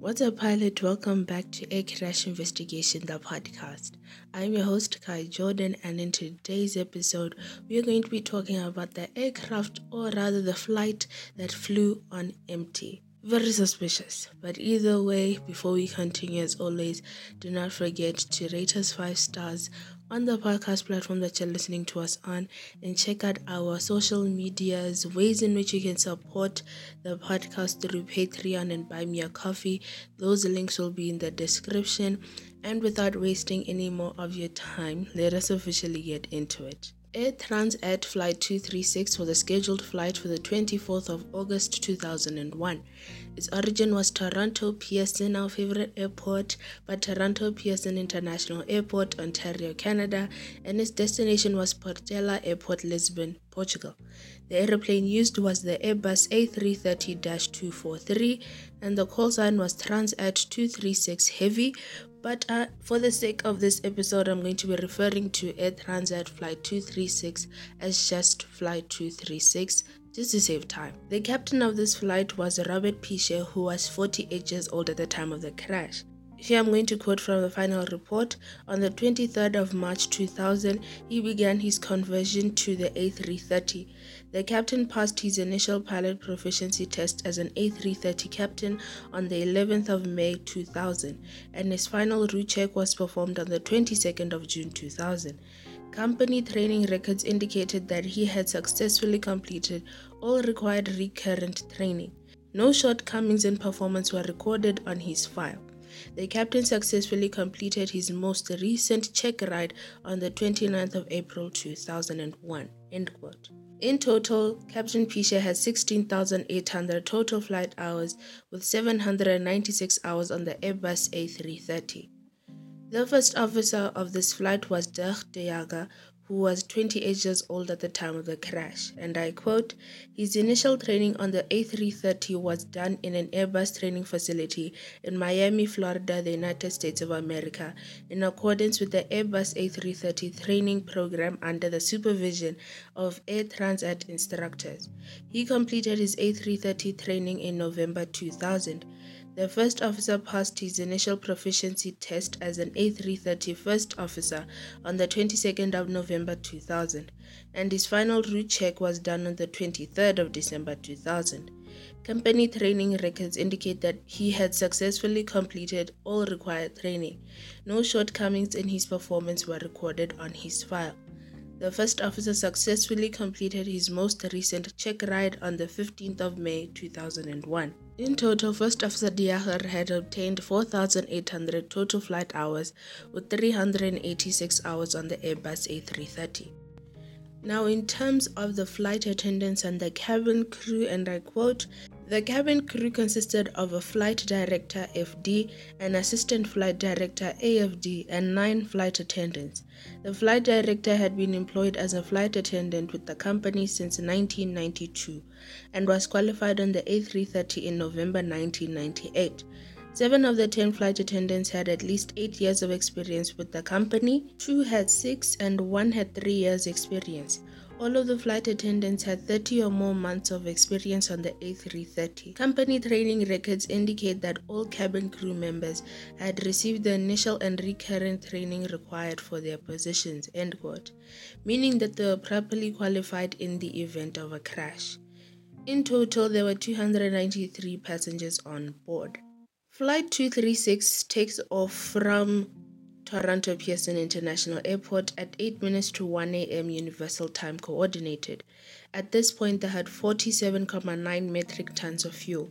What's up, pilot? Welcome back to Air Crash Investigation, the podcast. I'm your host, Kai Jordan, and in today's episode, we are going to be talking about the aircraft, or rather the flight that flew on empty. Very suspicious, but either way, before we continue, as always, do not forget to rate us five stars on the podcast platform that you're listening to us on and check out our social medias, ways in which you can support the podcast through Patreon and buy me a coffee. Those links will be in the description. And without wasting any more of your time, let us officially get into it. Air Transat Flight 236 was a scheduled flight for the 24th of August 2001. Its origin was Toronto Pearson, our favorite airport, but Toronto Pearson International Airport, Ontario, Canada, and its destination was Portela Airport, Lisbon, Portugal. The airplane used was the Airbus A330 243, and the call sign was Transat 236 Heavy, but uh, for the sake of this episode, I'm going to be referring to Air Transat Flight 236 as just Flight 236 just to save time. The captain of this flight was Robert Piché, who was 48 years old at the time of the crash. Here I'm going to quote from the final report. On the 23rd of March 2000, he began his conversion to the A330. The captain passed his initial pilot proficiency test as an A330 captain on the 11th of May 2000, and his final route check was performed on the 22nd of June 2000. Company training records indicated that he had successfully completed all required recurrent training. No shortcomings in performance were recorded on his file. The captain successfully completed his most recent check ride on the 29th of April 2001. End quote. In total, Captain Piché had 16,800 total flight hours with 796 hours on the Airbus A330. The first officer of this flight was Dirk de Jager, who was 28 years old at the time of the crash, and I quote, his initial training on the A330 was done in an Airbus training facility in Miami, Florida, the United States of America, in accordance with the Airbus A330 training program under the supervision of Air Transat instructors. He completed his A330 training in November 2000. The first officer passed his initial proficiency test as an A330 first officer on the 22nd of November 2000, and his final route check was done on the 23rd of December 2000. Company training records indicate that he had successfully completed all required training. No shortcomings in his performance were recorded on his file. The first officer successfully completed his most recent check ride on the 15th of May 2001. In total, First Officer de had obtained 4,800 total flight hours with 386 hours on the Airbus A330. Now, in terms of the flight attendants and the cabin crew, and I quote, the cabin crew consisted of a flight director FD, an assistant flight director AFD, and nine flight attendants. The flight director had been employed as a flight attendant with the company since 1992 and was qualified on the A330 in November 1998. Seven of the ten flight attendants had at least eight years of experience with the company, two had six, and one had three years' experience. All of the flight attendants had 30 or more months of experience on the A330. Company training records indicate that all cabin crew members had received the initial and recurrent training required for their positions, end quote, meaning that they were properly qualified in the event of a crash. In total, there were 293 passengers on board. Flight 236 takes off from Toronto Pearson International Airport at 8 minutes to 1 a.m. Universal Time Coordinated. At this point, they had 47.9 metric tons of fuel.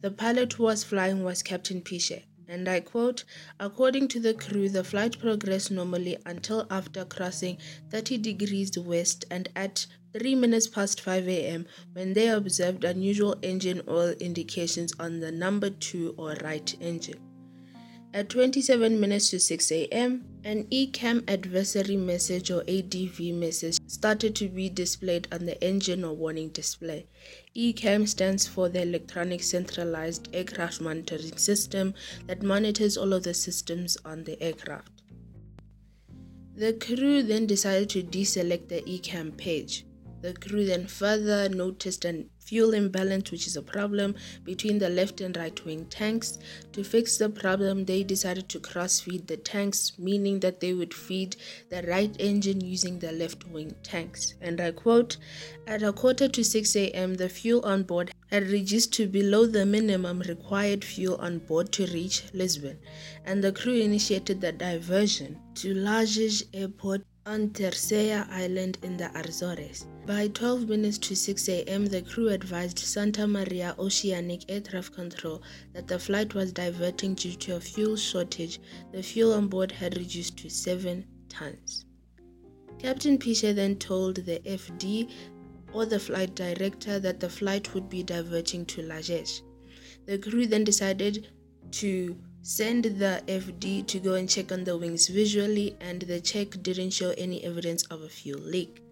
The pilot who was flying was Captain Piché, and I quote According to the crew, the flight progressed normally until after crossing 30 degrees west and at 3 minutes past 5 a.m. when they observed unusual engine oil indications on the number 2 or right engine. At 27 minutes to 6 a.m., an ECAM advisory message or ADV message started to be displayed on the engine or warning display. ECAM stands for the Electronic Centralized Aircraft Monitoring System that monitors all of the systems on the aircraft. The crew then decided to deselect the ECAM page. The crew then further noticed an fuel imbalance, which is a problem between the left and right wing tanks. To fix the problem, they decided to cross feed the tanks, meaning that they would feed the right engine using the left wing tanks. And I quote At a quarter to 6 a.m., the fuel on board had reduced to below the minimum required fuel on board to reach Lisbon, and the crew initiated the diversion to Lajes Airport on Terceira Island in the Azores. By 12 minutes to 6 a.m., the crew advised Santa Maria Oceanic Air Traffic Control that the flight was diverting due to a fuel shortage. The fuel on board had reduced to 7 tons. Captain Piché then told the FD or the flight director that the flight would be diverting to Lajes. The crew then decided to send the FD to go and check on the wings visually, and the check didn't show any evidence of a fuel leak.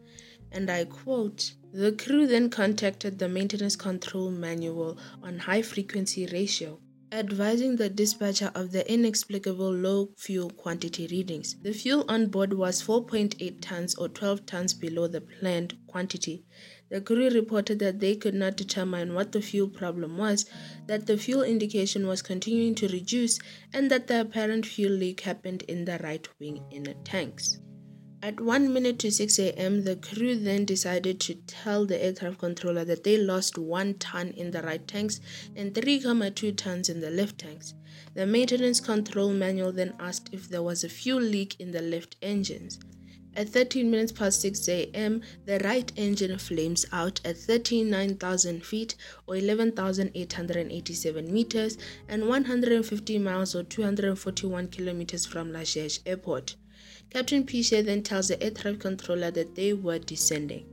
And I quote The crew then contacted the maintenance control manual on high frequency ratio advising the dispatcher of the inexplicable low fuel quantity readings. The fuel on board was 4.8 tons or 12 tons below the planned quantity. The crew reported that they could not determine what the fuel problem was, that the fuel indication was continuing to reduce, and that the apparent fuel leak happened in the right wing inner tanks. At 1 minute to 6 a.m., the crew then decided to tell the aircraft controller that they lost 1 ton in the right tanks and 3,2 tons in the left tanks. The maintenance control manual then asked if there was a fuel leak in the left engines. At 13 minutes past 6 a.m., the right engine flames out at 39,000 feet or 11,887 meters and 150 miles or 241 kilometers from La Lajes Airport. Captain Piché then tells the air traffic controller that they were descending.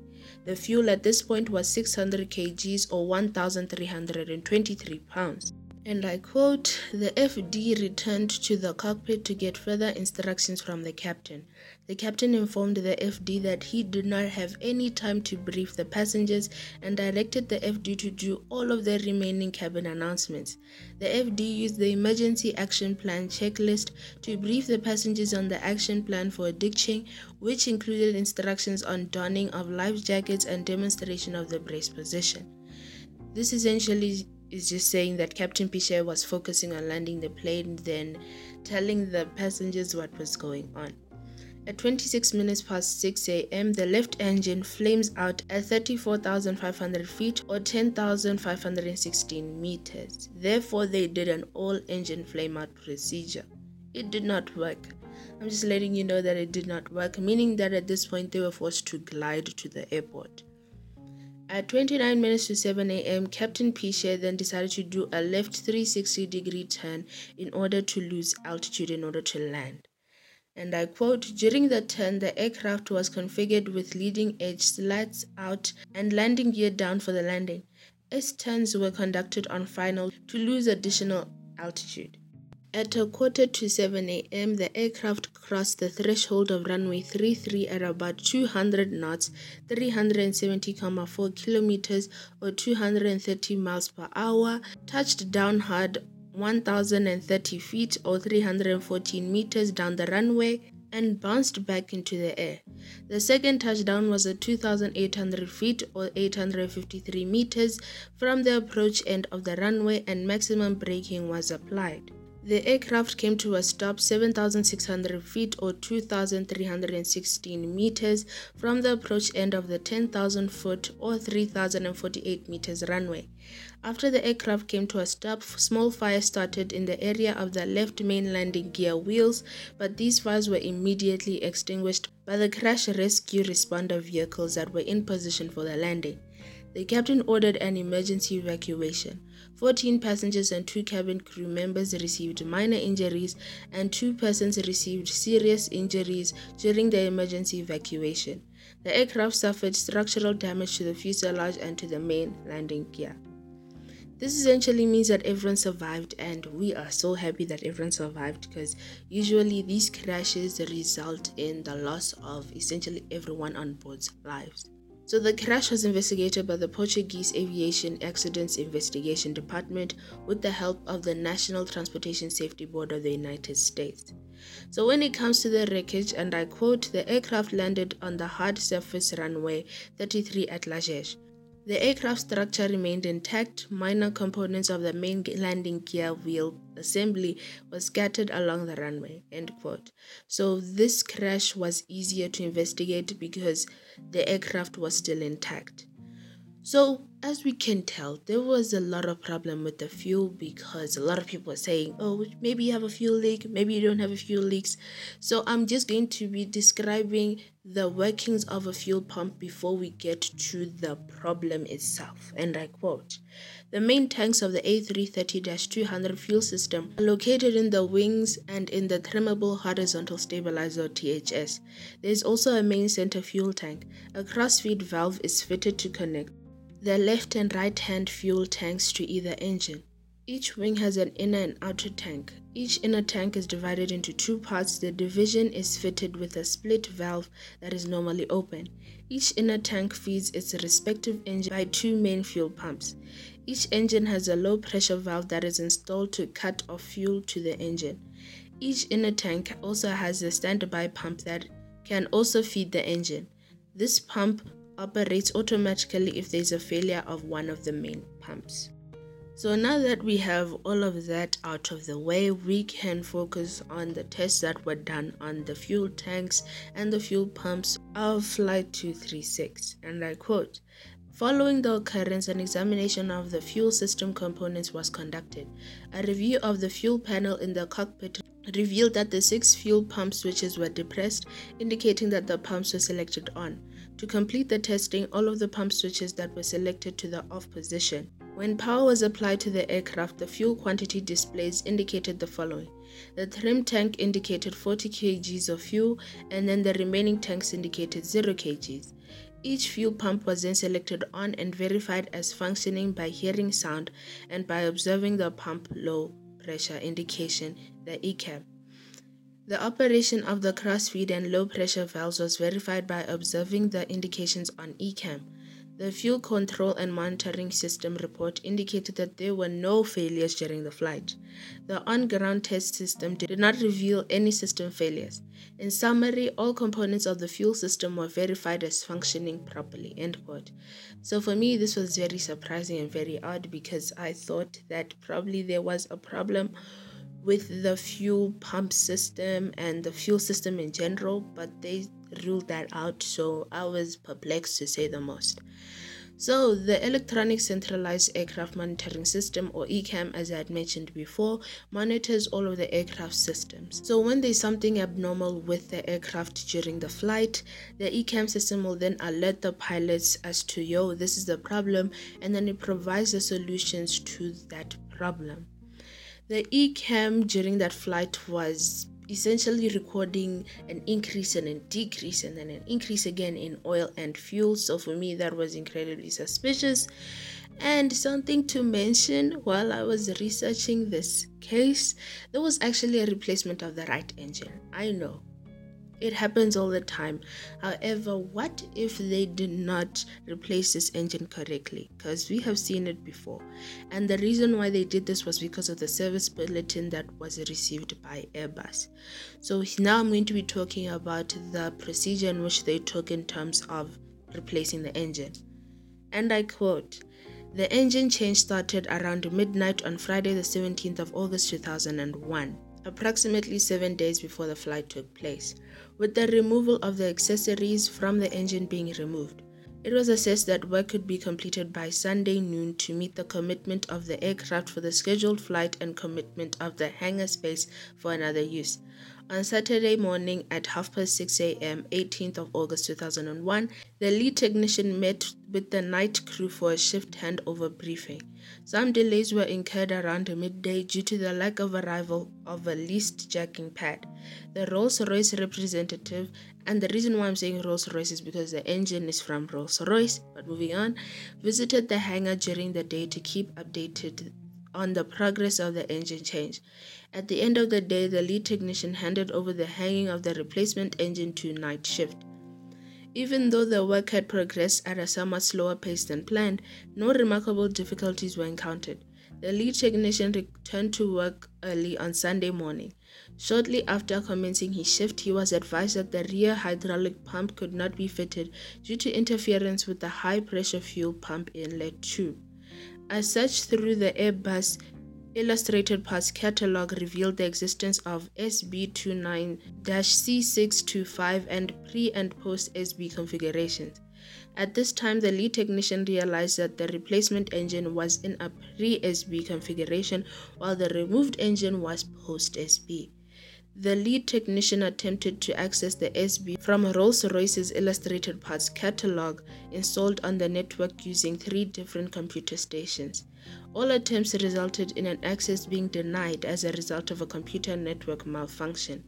The fuel at this point was 600 kgs or 1,323 pounds. And I quote The FD returned to the cockpit to get further instructions from the captain. The captain informed the FD that he did not have any time to brief the passengers and directed the FD to do all of the remaining cabin announcements. The FD used the emergency action plan checklist to brief the passengers on the action plan for ditching, which included instructions on donning of life jackets and demonstration of the brace position. This essentially is just saying that Captain Piché was focusing on landing the plane, then telling the passengers what was going on. At 26 minutes past 6 a.m., the left engine flames out at 34,500 feet or 10,516 meters. Therefore, they did an all engine flame out procedure. It did not work. I'm just letting you know that it did not work, meaning that at this point they were forced to glide to the airport. At 29 minutes to 7 a.m., Captain Piché then decided to do a left 360 degree turn in order to lose altitude in order to land. And I quote During the turn, the aircraft was configured with leading edge slats out and landing gear down for the landing. S turns were conducted on final to lose additional altitude. At a quarter to 7 a.m., the aircraft crossed the threshold of runway 33 at about 200 knots, 370,4 kilometers, or 230 miles per hour, touched down hard 1,030 feet or 314 meters down the runway, and bounced back into the air. The second touchdown was at 2,800 feet or 853 meters from the approach end of the runway, and maximum braking was applied. The aircraft came to a stop 7,600 feet or 2,316 meters from the approach end of the 10,000 foot or 3,048 meters runway. After the aircraft came to a stop, small fires started in the area of the left main landing gear wheels, but these fires were immediately extinguished by the crash rescue responder vehicles that were in position for the landing. The captain ordered an emergency evacuation. 14 passengers and two cabin crew members received minor injuries, and two persons received serious injuries during the emergency evacuation. The aircraft suffered structural damage to the fuselage and to the main landing gear. This essentially means that everyone survived, and we are so happy that everyone survived because usually these crashes result in the loss of essentially everyone on board's lives. So the crash was investigated by the Portuguese Aviation Accidents Investigation Department with the help of the National Transportation Safety Board of the United States. So when it comes to the wreckage, and I quote, the aircraft landed on the hard surface runway 33 at Lajes. The aircraft structure remained intact. Minor components of the main landing gear wheel assembly was scattered along the runway. End quote. So this crash was easier to investigate because the aircraft was still intact. So, as we can tell, there was a lot of problem with the fuel because a lot of people are saying, oh, maybe you have a fuel leak, maybe you don't have a fuel leaks. So, I'm just going to be describing the workings of a fuel pump before we get to the problem itself. And I quote, the main tanks of the A330-200 fuel system are located in the wings and in the trimmable horizontal stabilizer THS. There is also a main center fuel tank. A crossfeed valve is fitted to connect the left and right hand fuel tanks to either engine. Each wing has an inner and outer tank. Each inner tank is divided into two parts. The division is fitted with a split valve that is normally open. Each inner tank feeds its respective engine by two main fuel pumps. Each engine has a low pressure valve that is installed to cut off fuel to the engine. Each inner tank also has a standby pump that can also feed the engine. This pump operates automatically if there is a failure of one of the main pumps. So now that we have all of that out of the way, we can focus on the tests that were done on the fuel tanks and the fuel pumps of Flight 236. And I quote, Following the occurrence, an examination of the fuel system components was conducted. A review of the fuel panel in the cockpit revealed that the six fuel pump switches were depressed, indicating that the pumps were selected on. To complete the testing, all of the pump switches that were selected to the off position. When power was applied to the aircraft, the fuel quantity displays indicated the following. The trim tank indicated 40 kgs of fuel, and then the remaining tanks indicated 0 kgs. Each fuel pump was then selected on and verified as functioning by hearing sound and by observing the pump low pressure indication, the ECAM. The operation of the crossfeed and low pressure valves was verified by observing the indications on ECAM. The fuel control and monitoring system report indicated that there were no failures during the flight. The on ground test system did not reveal any system failures. In summary, all components of the fuel system were verified as functioning properly. End quote. So for me, this was very surprising and very odd because I thought that probably there was a problem with the fuel pump system and the fuel system in general, but they ruled that out, so I was perplexed to say the most. So, the Electronic Centralized Aircraft Monitoring System, or ECAM, as I had mentioned before, monitors all of the aircraft systems. So, when there's something abnormal with the aircraft during the flight, the ECAM system will then alert the pilots as to, yo, this is the problem, and then it provides the solutions to that problem. The ECAM during that flight was essentially recording an increase and a decrease and then an increase again in oil and fuel. So for me, that was incredibly suspicious. And something to mention while I was researching this case, there was actually a replacement of the right engine. I know it happens all the time. However, what if they did not replace this engine correctly? Because we have seen it before. And the reason why they did this was because of the service bulletin that was received by Airbus. So now I'm going to be talking about the procedure in which they took in terms of replacing the engine. And I quote, the engine change started around midnight on Friday, the 17th of August 2001 approximately seven days before the flight took place, with the removal of the accessories from the engine being removed. It was assessed that work could be completed by Sunday noon to meet the commitment of the aircraft for the scheduled flight and commitment of the hangar space for another use. On Saturday morning at half past 6 a.m., 18th of August 2001, the lead technician met with the night crew for a shift handover briefing. Some delays were incurred around midday due to the lack of arrival of a leased jacking pad. The Rolls Royce representative, and the reason why I'm saying Rolls Royce is because the engine is from Rolls Royce, but moving on, visited the hangar during the day to keep updated on the progress of the engine change. At the end of the day, the lead technician handed over the hanging of the replacement engine to night shift. Even though the work had progressed at a somewhat slower pace than planned, no remarkable difficulties were encountered. The lead technician returned to work early on Sunday morning. Shortly after commencing his shift, he was advised that the rear hydraulic pump could not be fitted due to interference with the high pressure fuel pump inlet tube. As such, through the Airbus Illustrated Parts catalog revealed the existence of SB29-C625 and pre and post SB configurations. At this time, the lead technician realized that the replacement engine was in a pre SB configuration while the removed engine was post SB. The lead technician attempted to access the SB from Rolls-Royce's illustrated parts catalog installed on the network using three different computer stations. All attempts resulted in an access being denied as a result of a computer network malfunction.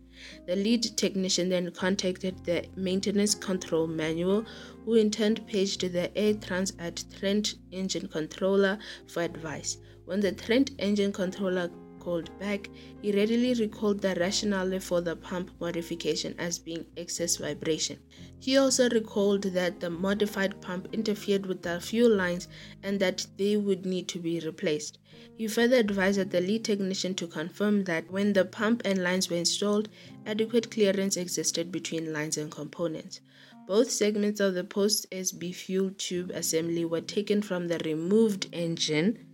The lead technician then contacted the maintenance control manual, who in turn paged the Air Transat Trent engine controller for advice. When the Trent engine controller called back, he readily recalled the rationale for the pump modification as being excess vibration. He also recalled that the modified pump interfered with the fuel lines and that they would need to be replaced. He further advised the lead technician to confirm that when the pump and lines were installed, adequate clearance existed between lines and components. Both segments of the post SB fuel tube assembly were taken from the removed engine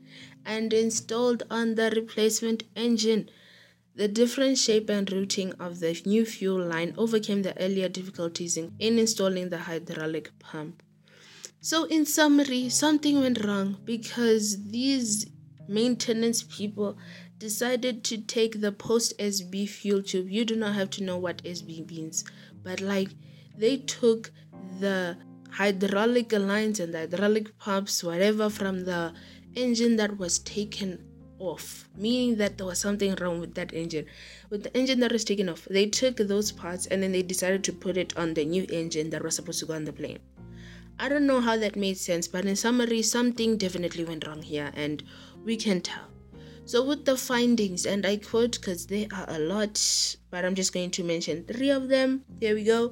and installed on the replacement engine. The different shape and routing of the new fuel line overcame the earlier difficulties in, in installing the hydraulic pump. So, in summary, something went wrong because these maintenance people decided to take the post SB fuel tube. You do not have to know what SB means, but like they took the hydraulic lines and the hydraulic pumps, whatever from the engine that was taken off, meaning that there was something wrong with that engine. With the engine that was taken off, they took those parts and then they decided to put it on the new engine that was supposed to go on the plane. I don't know how that made sense, but in summary, something definitely went wrong here, and we can tell. So, with the findings, and I quote because there are a lot, but I'm just going to mention three of them. There we go.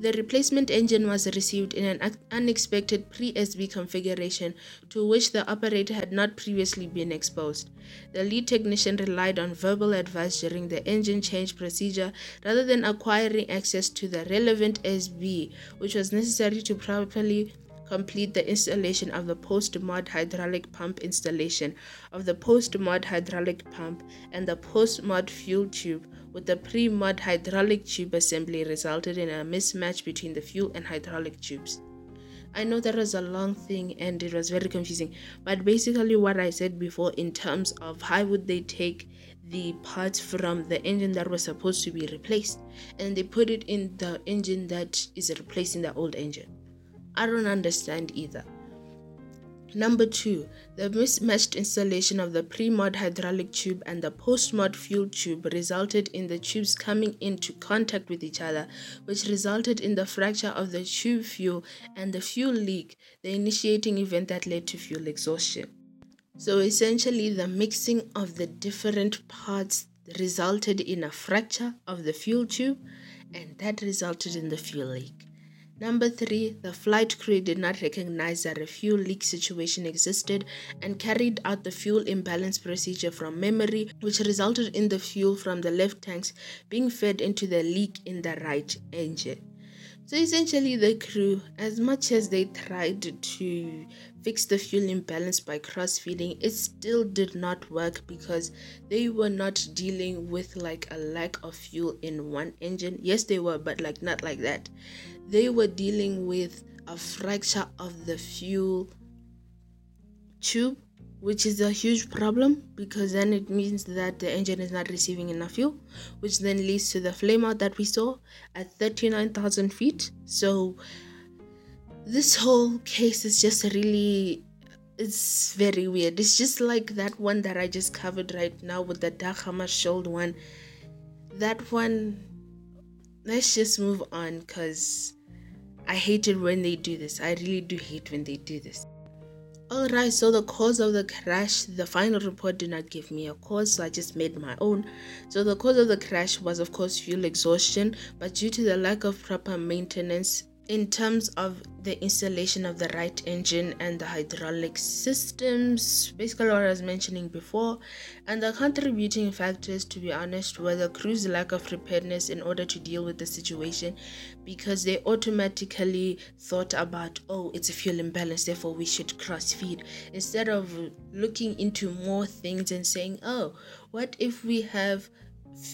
The replacement engine was received in an unexpected pre SB configuration to which the operator had not previously been exposed. The lead technician relied on verbal advice during the engine change procedure rather than acquiring access to the relevant SB, which was necessary to properly complete the installation of the post-mod hydraulic pump installation of the post-mod hydraulic pump and the post-mod fuel tube with the pre-mod hydraulic tube assembly resulted in a mismatch between the fuel and hydraulic tubes. I know that was a long thing and it was very confusing, but basically what I said before in terms of how would they take the parts from the engine that was supposed to be replaced and they put it in the engine that is replacing the old engine. I don't understand either. Number two, the mismatched installation of the pre-mod hydraulic tube and the post-mod fuel tube resulted in the tubes coming into contact with each other, which resulted in the fracture of the tube fuel and the fuel leak, the initiating event that led to fuel exhaustion. So essentially, the mixing of the different parts resulted in a fracture of the fuel tube, and that resulted in the fuel leak. Number three, the flight crew did not recognize that a fuel leak situation existed and carried out the fuel imbalance procedure from memory, which resulted in the fuel from the left tanks being fed into the leak in the right engine. So essentially, the crew, as much as they tried to fix the fuel imbalance by cross feeding, it still did not work because they were not dealing with like a lack of fuel in one engine. Yes, they were, but like not like that they were dealing with a fracture of the fuel tube, which is a huge problem because then it means that the engine is not receiving enough fuel, which then leads to the flame out that we saw at 39,000 feet. So, this whole case is just really it's very weird. It's just like that one that I just covered right now with the Dag Shield one. That one let's just move on because I hate it when they do this. I really do hate when they do this. Alright, so the cause of the crash, the final report did not give me a cause, so I just made my own. So the cause of the crash was, of course, fuel exhaustion, but due to the lack of proper maintenance in terms of the installation of the right engine and the hydraulic systems, basically what I was mentioning before, and the contributing factors, to be honest, were the crew's lack of preparedness in order to deal with the situation because they automatically thought about, oh, it's a fuel imbalance, therefore we should cross feed, instead of looking into more things and saying, oh, what if we have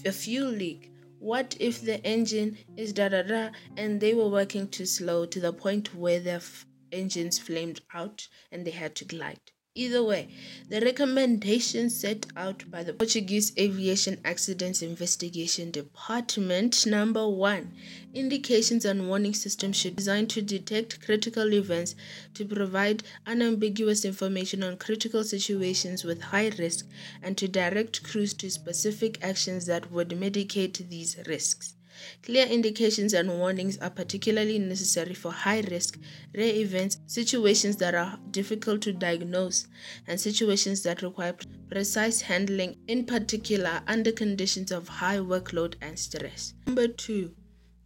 a fuel leak? What if the engine is da da da and they were working too slow to the point where their f- engines flamed out and they had to glide? Either way, the recommendations set out by the Portuguese Aviation Accidents Investigation Department number 1 indications and warning systems should be designed to detect critical events to provide unambiguous information on critical situations with high risk and to direct crews to specific actions that would mitigate these risks. Clear indications and warnings are particularly necessary for high risk, rare events, situations that are difficult to diagnose, and situations that require precise handling, in particular under conditions of high workload and stress. Number two,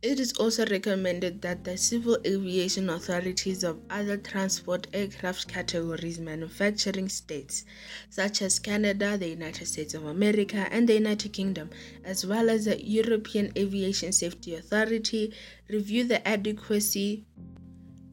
it is also recommended that the civil aviation authorities of other transport aircraft categories manufacturing states, such as Canada, the United States of America, and the United Kingdom, as well as the European Aviation Safety Authority, review the adequacy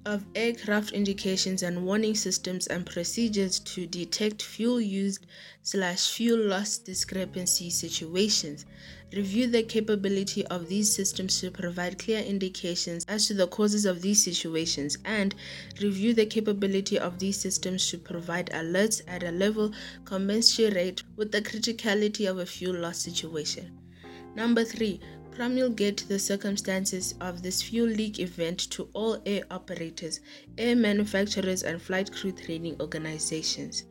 of aircraft indications and warning systems and procedures to detect fuel used slash fuel loss discrepancy situations. Review the capability of these systems to provide clear indications as to the causes of these situations and review the capability of these systems to provide alerts at a level commensurate with the criticality of a fuel loss situation. Number three, promulgate the circumstances of this fuel leak event to all air operators, air manufacturers, and flight crew training organizations.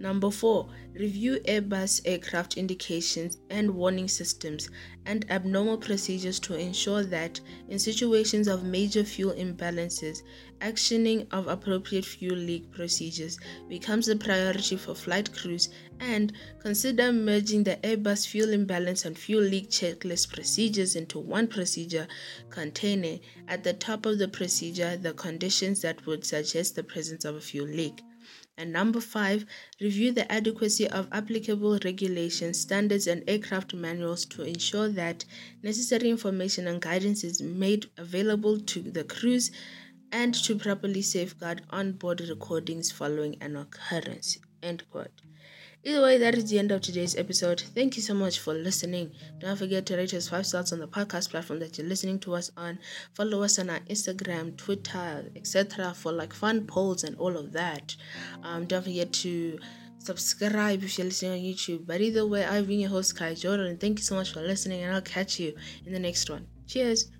Number four, review Airbus aircraft indications and warning systems and abnormal procedures to ensure that, in situations of major fuel imbalances, actioning of appropriate fuel leak procedures becomes a priority for flight crews and consider merging the Airbus fuel imbalance and fuel leak checklist procedures into one procedure containing at the top of the procedure the conditions that would suggest the presence of a fuel leak. And number five, review the adequacy of applicable regulations, standards, and aircraft manuals to ensure that necessary information and guidance is made available to the crews and to properly safeguard onboard recordings following an occurrence. End quote. Either way, that is the end of today's episode. Thank you so much for listening. Don't forget to rate us five stars on the podcast platform that you're listening to us on. Follow us on our Instagram, Twitter, etc. for like fun polls and all of that. Um, don't forget to subscribe if you're listening on YouTube. But either way, I've been your host, Kai Jordan. Thank you so much for listening, and I'll catch you in the next one. Cheers.